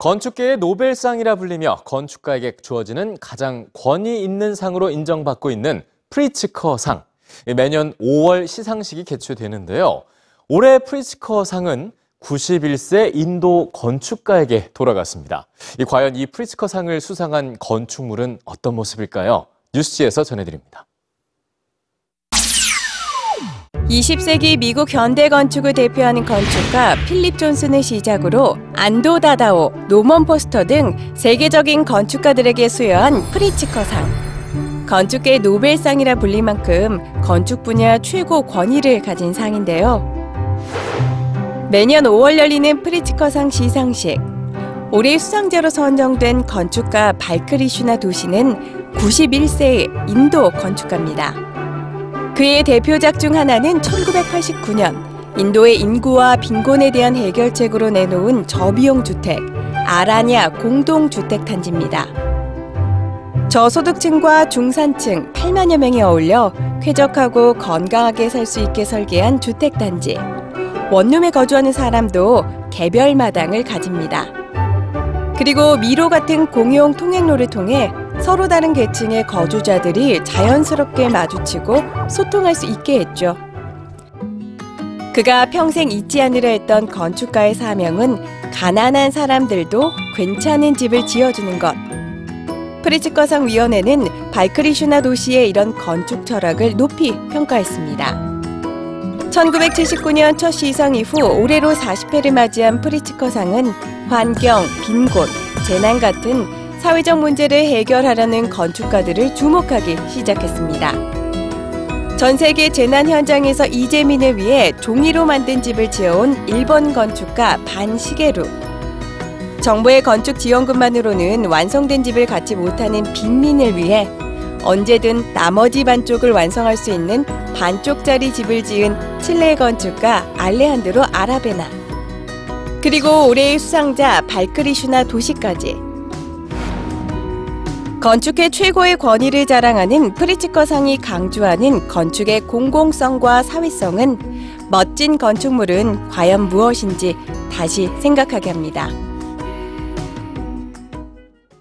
건축계의 노벨상이라 불리며 건축가에게 주어지는 가장 권위 있는 상으로 인정받고 있는 프리츠커 상. 매년 5월 시상식이 개최되는데요. 올해 프리츠커 상은 91세 인도 건축가에게 돌아갔습니다. 이 과연 이 프리츠커 상을 수상한 건축물은 어떤 모습일까요? 뉴스G에서 전해드립니다. 20세기 미국 현대 건축을 대표하는 건축가 필립 존슨을 시작으로 안도 다다오, 노먼 포스터 등 세계적인 건축가들에게 수여한 프리츠커상. 건축계의 노벨상이라 불릴 만큼 건축 분야 최고 권위를 가진 상인데요. 매년 5월 열리는 프리츠커상 시상식. 올해 수상자로 선정된 건축가 발크리슈나 도시는 91세의 인도 건축가입니다. 그의 대표작 중 하나는 1989년 인도의 인구와 빈곤에 대한 해결책으로 내놓은 저비용 주택 아라냐 공동 주택 단지입니다. 저소득층과 중산층 8만여 명이 어울려 쾌적하고 건강하게 살 수 있게 설계한 주택 단지. 원룸에 거주하는 사람도 개별 마당을 가집니다. 그리고 미로 같은 공용 통행로를 통해 서로 다른 계층의 거주자들이 자연스럽게 마주치고 소통할 수 있게 했죠. 그가 평생 잊지 않으려 했던 건축가의 사명은 가난한 사람들도 괜찮은 집을 지어주는 것. 프리츠커상 위원회는 발크리슈나 도시의 이런 건축 철학을 높이 평가했습니다. 1979년 첫 시상 이후 올해로 40회를 맞이한 프리츠커상은 환경, 빈곤, 재난 같은 사회적 문제를 해결하려는 건축가들을 주목하기 시작했습니다. 전 세계 재난 현장에서 이재민을 위해 종이로 만든 집을 지어온 일본 건축가 반 시게루. 정부의 건축 지원금만으로는 완성된 집을 갖지 못하는 빈민을 위해 언제든 나머지 반쪽을 완성할 수 있는 반쪽짜리 집을 지은 칠레 건축가 알레한드로 아라베나. 그리고 올해의 수상자 발크리슈나 도시까지. 건축의 최고의 권위를 자랑하는 프리츠커상이 강조하는 건축의 공공성과 사회성은 멋진 건축물은 과연 무엇인지 다시 생각하게 합니다.